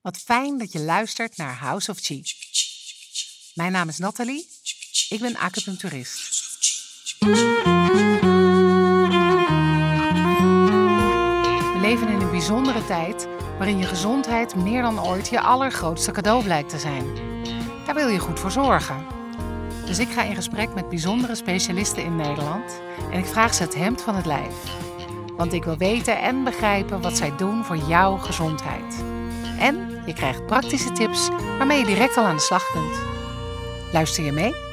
Wat fijn dat je luistert naar House of Chi. Mijn naam is Nathalie. Ik ben acupuncturist. We leven in een bijzondere tijd waarin je gezondheid meer dan ooit je allergrootste cadeau blijkt te zijn. Daar wil je goed voor zorgen. Dus ik ga in gesprek met bijzondere specialisten in Nederland en ik vraag ze het hemd van het lijf. Want ik wil weten en begrijpen wat zij doen voor jouw gezondheid. En je krijgt praktische tips waarmee je direct al aan de slag kunt. Luister je mee?